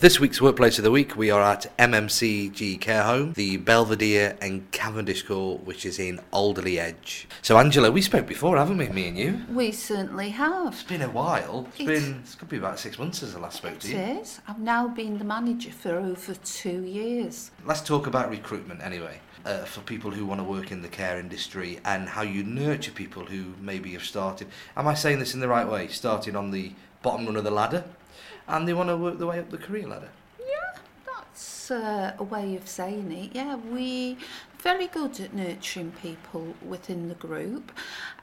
This week's Workplace of the Week, we are at MMCG Care Home, the Belvedere and Cavendish Court, which is in Alderley Edge. So, Angela, we spoke before, haven't we, me and you? We certainly have. It's been a while. It's It- been, it's could be about six months since I last spoke to you. is. I've now been the manager for over two years. Let's talk about recruitment anyway, uh, for people who want to work in the care industry and how you nurture people who maybe have started. Am I saying this in the right way? Started on the bottom run of the ladder and they want to work their way up the career ladder. Yeah, that's uh, a way of saying it. Yeah, we very good at nurturing people within the group.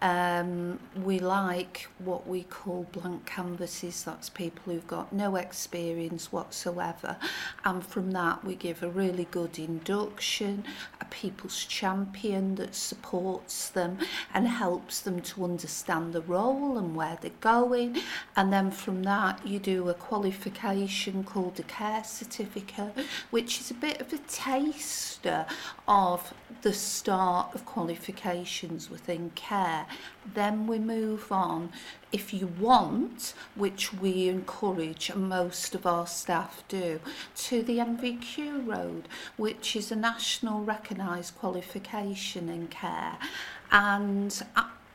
Um, we like what we call blank canvases. That's people who've got no experience whatsoever, and from that we give a really good induction, a people's champion that supports them and helps them to understand the role and where they're going. And then from that, you do a qualification called a care certificate, which is a bit of a taster of the start of qualifications within care. Then we move on, if you want, which we encourage and most of our staff do, to the NVQ road, which is a national recognised qualification in care. And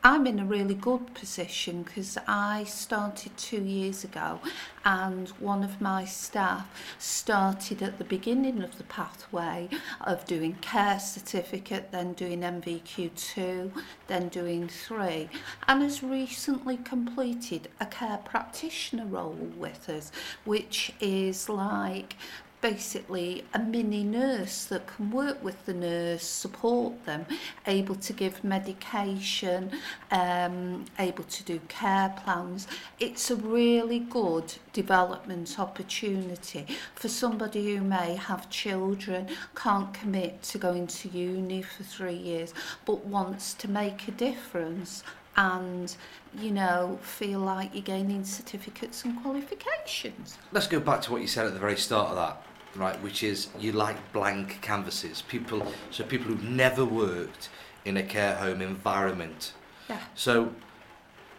I'm in a really good position because I started two years ago and one of my staff started at the beginning of the pathway of doing care certificate, then doing MVQ2, then doing three, and has recently completed a care practitioner role with us, which is like basically a mini nurse that can work with the nurse, support them, able to give medication, um, able to do care plans. It's a really good development opportunity for somebody who may have children, can't commit to going to uni for three years, but wants to make a difference and you know feel like you're gaining certificates and qualifications Let's go back to what you said at the very start of that, right? Which is you like blank canvases. People, so people who've never worked in a care home environment. yeah So,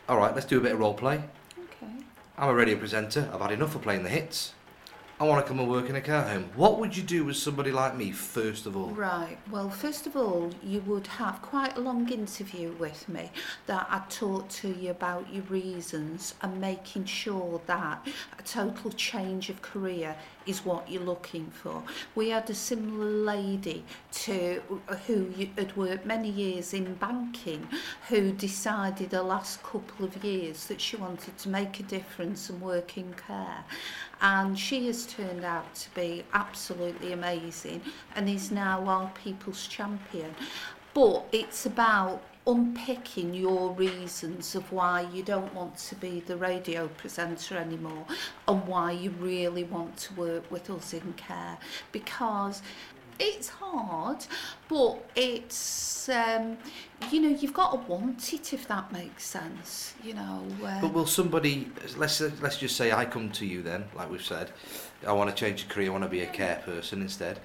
all right, let's do a bit of role play. okay I'm a radio presenter. I've had enough of playing the hits. I want to come and work in a care home. What would you do with somebody like me first of all? Right. Well, first of all, you would have quite a long interview with me that I'd talk to you about your reasons and making sure that a total change of career is what you're looking for. We had a similar lady to uh, who had worked many years in banking who decided the last couple of years that she wanted to make a difference and work in care and she has turned out to be absolutely amazing and is now our people's champion but it's about unpicking your reasons of why you don't want to be the radio presenter anymore and why you really want to work with us in care because it's hard but it's um, you know you've got to want it if that makes sense you know uh, But will somebody let's let's just say I come to you then, like we've said, I want to change a career, I want to be a care person instead.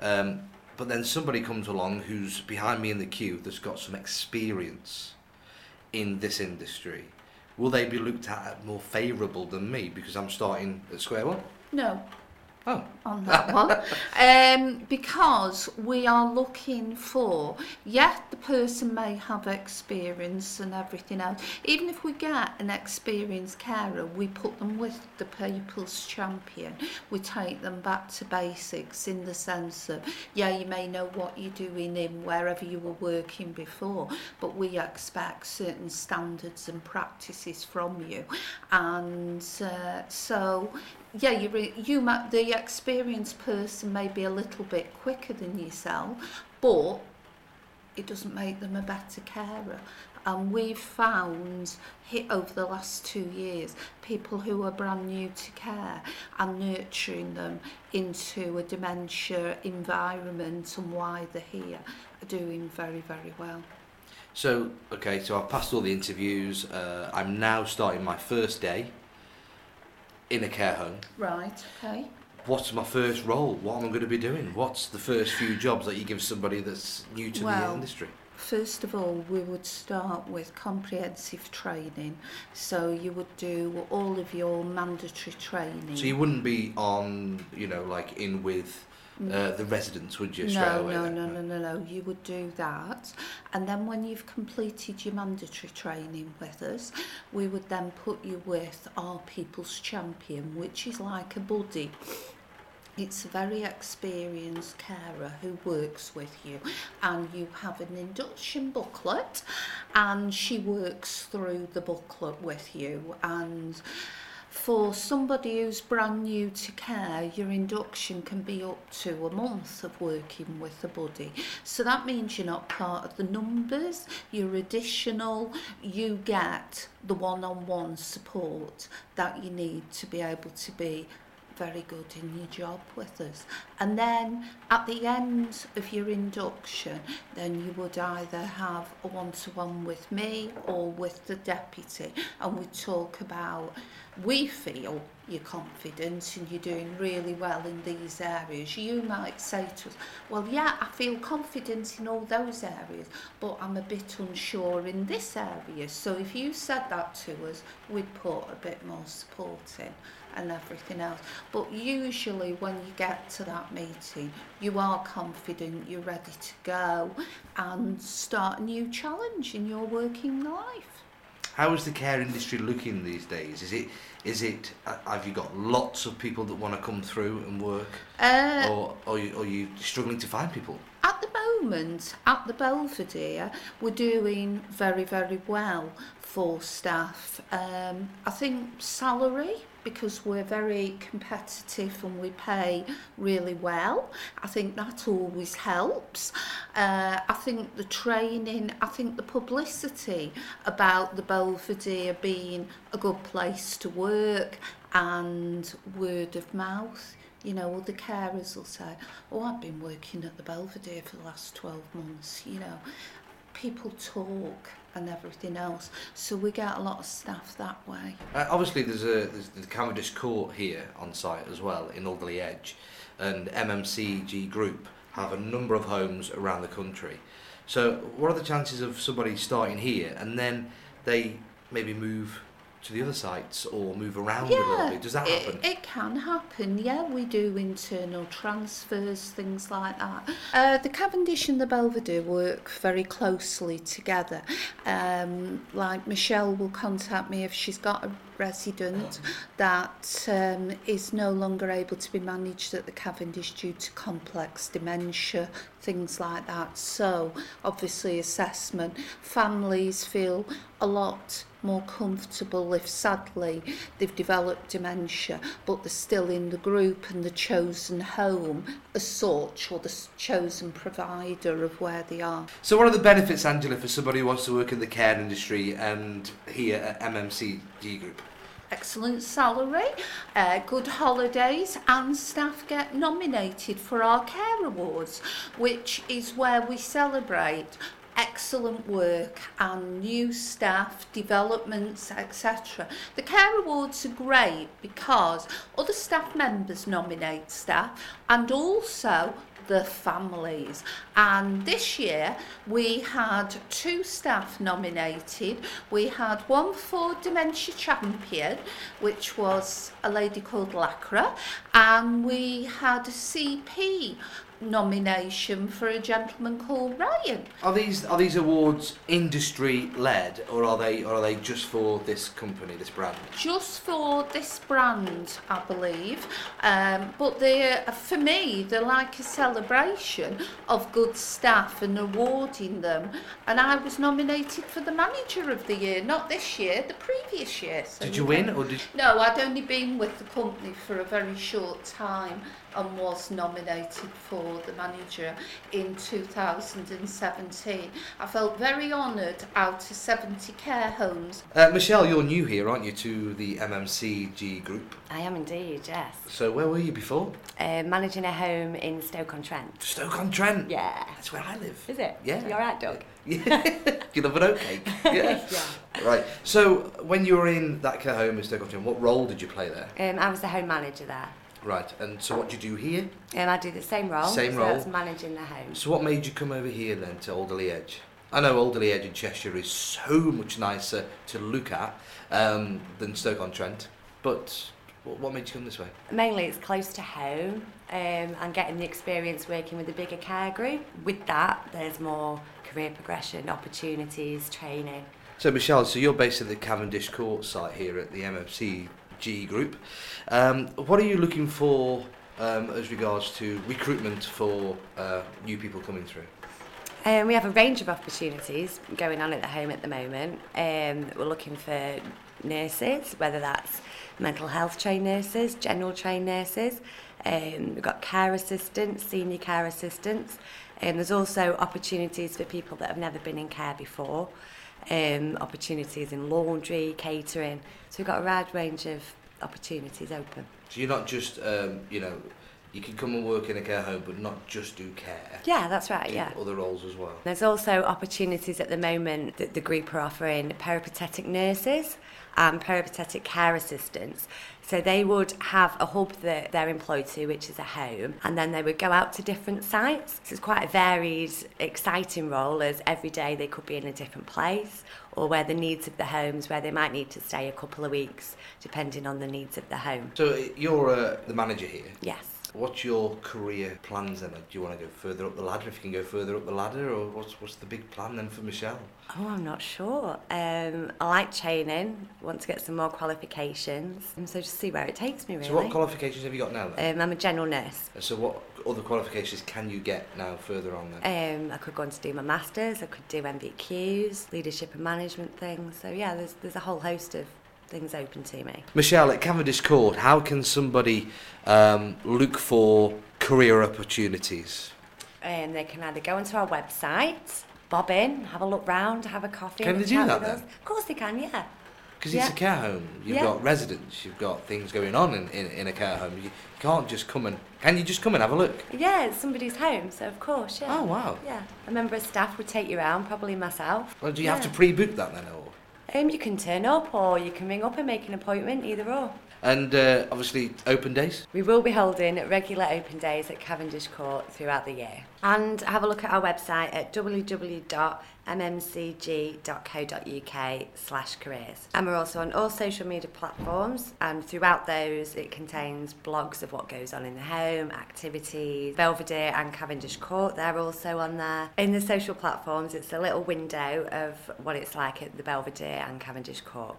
Um, but then somebody comes along who's behind me in the queue that's got some experience in this industry. Will they be looked at more favourable than me because I'm starting at square one? no Oh, on that one. Um, because we are looking for yeah the person may have experience and everything else. Even if we get an experienced carer we put them with the people's champion. We take them back to basics in the sense of yeah you may know what you're doing in wherever you were working before but we expect certain standards and practices from you. And uh, so yeah, you re- you the experienced person may be a little bit quicker than yourself, but it doesn't make them a better carer. And we've found hit over the last two years people who are brand new to care and nurturing them into a dementia environment and why they're here are doing very very well. so okay, so I've passed all the interviews. Uh, I'm now starting my first day in a care home. Right. Okay. What's my first role? What am I going to be doing? What's the first few jobs that you give somebody that's new to the Well, industry? First of all, we would start with comprehensive training. So you would do all of your mandatory training. So you wouldn't be on, you know, like in with uh, the residents, would you? no, no, then? no, no, no, no. You would do that. And then when you've completed your mandatory training with us, we would then put you with our People's Champion, which is like a buddy. It's a very experienced carer who works with you, and you have an induction booklet, and she works through the booklet with you. And for somebody who's brand new to care, your induction can be up to a month of working with a buddy. So that means you're not part of the numbers, you're additional, you get the one-on-one support that you need to be able to be very good in your job with us. And then at the end of your induction, then you would either have a one-to-one with me or with the deputy, and we talk about we feel you're confident and you're doing really well in these areas. You might say to us, well, yeah, I feel confident in all those areas, but I'm a bit unsure in this area. So if you said that to us, we'd put a bit more support in and everything else. But usually when you get to that meeting, you are confident, you're ready to go and start a new challenge in your working life. How is the care industry looking these days? Is it is it uh, have you got lots of people that want to come through and work, Uh, or are you struggling to find people? At the moment, at the Belvedere, we're doing very, very well for staff. Um, I think salary, because we're very competitive and we pay really well, I think that always helps. Uh, I think the training, I think the publicity about the Belvedere being a good place to work and word of mouth you know, all the carers will say, oh, I've been working at the Belvedere for the last 12 months, you know. People talk and everything else. So we get a lot of staff that way. Uh, obviously, there's a there's the Cavendish Court here on site as well in Alderley Edge, and MMCG Group have a number of homes around the country. So, what are the chances of somebody starting here and then they maybe move to the other sites or move around a little bit? Does that it, happen? It can happen, yeah. We do internal transfers, things like that. Uh, the Cavendish and the Belvedere work very closely together. Um, like Michelle will contact me if she's got a resident that um, is no longer able to be managed at the Cavendish due to complex dementia, things like that. So, obviously, assessment. Families feel a lot more comfortable if sadly they've developed dementia but they're still in the group and the chosen home as such or the chosen provider of where they are. So, what are the benefits, Angela, for somebody who wants to work in the care industry and here at MMCG Group? Excellent salary, uh, good holidays, and staff get nominated for our Care Awards, which is where we celebrate excellent work and new staff, developments, etc. The Care Awards are great because other staff members nominate staff and also the families. And this year we had two staff nominated. We had one for Dementia Champion, which was a lady called Lacra, and we had a CP nomination for a gentleman called Ryan. Are these are these awards industry led or are they or are they just for this company, this brand? just for this brand, I believe. Um, but they're, for me, they're like a celebration of good staff and awarding them. And I was nominated for the manager of the year, not this year, the previous year. So Did you win or did No, I'd only been with the company for a very short time and was nominated for the manager in 2017. I felt very honoured out of 70 care homes uh, Michelle, you're new here, aren't you, to the MMCG group? I am indeed, yes. So where were you before? Uh, managing a home in Stoke-on-Trent. Stoke-on-Trent. Yeah. That's where I live. Is it? Yeah. You're right, Doug. Yeah. Do you love an oatcake? Yeah. Right. So when you were in that care home in Stoke-on-Trent, what role did you play there? Um, I was the home manager there. Right. And so what do you do here? And I do the same role. Same so role. That's managing the home. So what made you come over here then to Alderley Edge? I know Alderley Edge in Cheshire is so much nicer to look at um, than Stoke-on-Trent, but what, made you come this way? Mainly it's close to home um, and getting the experience working with a bigger care group. With that, there's more career progression, opportunities, training. So Michelle, so you're based at the Cavendish Court site here at the MMCG Group. Um, what are you looking for um, as regards to recruitment for uh, new people coming through? Um, we have a range of opportunities going on at the home at the moment. Um, we're looking for nurses, whether that's mental health trained nurses, general trained nurses. Um, we've got care assistants, senior care assistants. And there's also opportunities for people that have never been in care before. Um, opportunities in laundry, catering. So we've got a wide range of opportunities open. So you're not just, um, you know, you can come and work in a care home, but not just do care. Yeah, that's right, do yeah. Other roles as well. There's also opportunities at the moment that the group are offering peripatetic nurses and peripatetic care assistants. So they would have a hub that they're employed to, which is a home, and then they would go out to different sites. So it's quite a varied, exciting role as every day they could be in a different place or where the needs of the homes, where they might need to stay a couple of weeks, depending on the needs of the home. So uh, you're uh, the manager here. Yes. What's your career plans then? Do you want to go further up the ladder? If you can go further up the ladder, or what's what's the big plan then for Michelle? Oh, I'm not sure. Um, I like training, want to get some more qualifications, and so just see where it takes me really. So what qualifications have you got now then? um, I'm a general nurse. So what other qualifications can you get now further on then? Um, I could go on to do my masters. I could do NVQs, leadership and management things. So yeah, there's there's a whole host of things open to me. Michelle, at Cavendish Court, how can somebody um, look for career opportunities? And they can either go onto our website, bob in, have a look round, have a coffee. Can they do that then? Of course they can, yeah. Because Yeah. it's a care home. You've Yeah. got residents. You've got things going on in, in, in a care home. You, you can't just come and... Can you just come and have a look? Yeah, it's somebody's home, so of course, yeah. Oh, wow. Yeah, a member of staff would take you around, probably myself. Well, do you have to pre-book that then? Or? Um, you can turn up or you can ring up and make an appointment, either or. And uh, obviously, open days? We will be holding regular open days at Cavendish Court throughout the year. And have a look at our website at www.mmcg.co.uk slash careers. And we're also on all social media platforms and throughout those it contains blogs of what goes on in the home, activities, Belvedere and Cavendish Court, they're also on there. In the social platforms it's a little window of what it's like at the Belvedere and Cavendish Court.